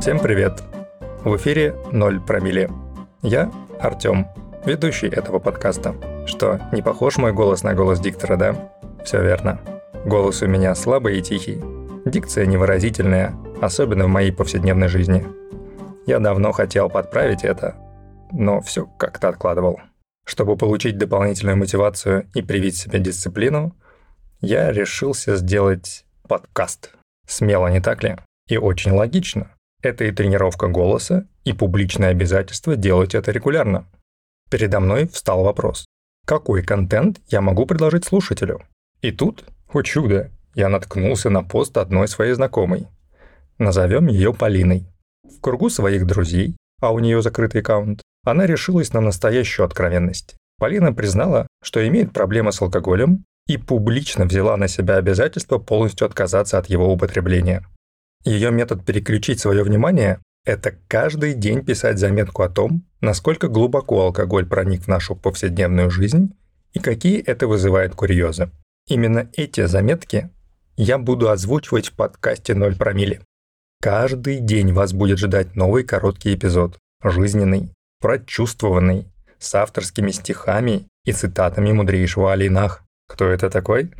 Всем привет! В эфире 0 промилле. Я Артем, ведущий этого подкаста. Что, не похож мой голос на голос диктора, да? Все верно. Голос у меня слабый и тихий. Дикция невыразительная, особенно в моей повседневной жизни. Я давно хотел подправить это, но все как-то откладывал. Чтобы получить дополнительную мотивацию и привить себе дисциплину, я решился сделать подкаст. Смело, не так ли? И очень логично. Это и тренировка голоса, и публичное обязательство делать это регулярно. Передо мной встал вопрос. Какой контент я могу предложить слушателю? И тут, о чудо, я наткнулся на пост одной своей знакомой. Назовем ее Полиной. В кругу своих друзей, а у нее закрытый аккаунт, она решилась на настоящую откровенность. Полина признала, что имеет проблемы с алкоголем и публично взяла на себя обязательство полностью отказаться от его употребления. Ее метод переключить свое внимание – это каждый день писать заметку о том, насколько глубоко алкоголь проник в нашу повседневную жизнь и какие это вызывает курьезы. Именно эти заметки я буду озвучивать в подкасте «Ноль промили. Каждый день вас будет ждать новый короткий эпизод, жизненный, прочувствованный, с авторскими стихами и цитатами мудрейшего Алинах. Кто это такой?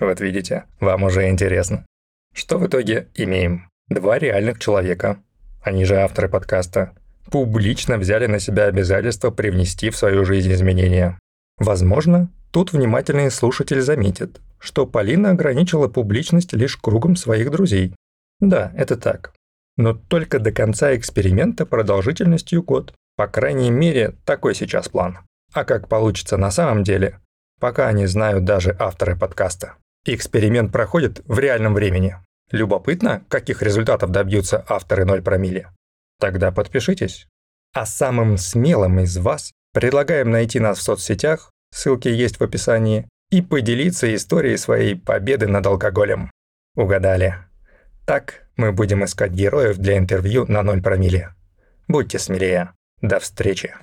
Вот видите, вам уже интересно. Что в итоге имеем? Два реальных человека, они же авторы подкаста, публично взяли на себя обязательство привнести в свою жизнь изменения. Возможно, тут внимательный слушатель заметит, что Полина ограничила публичность лишь кругом своих друзей. Да, это так. Но только до конца эксперимента продолжительностью год. По крайней мере, такой сейчас план. А как получится на самом деле, пока не знают даже авторы подкаста. Эксперимент проходит в реальном времени. Любопытно, каких результатов добьются авторы 0 промили? Тогда подпишитесь. А самым смелым из вас предлагаем найти нас в соцсетях, ссылки есть в описании, и поделиться историей своей победы над алкоголем. Угадали. Так мы будем искать героев для интервью на 0 промилле. Будьте смелее. До встречи.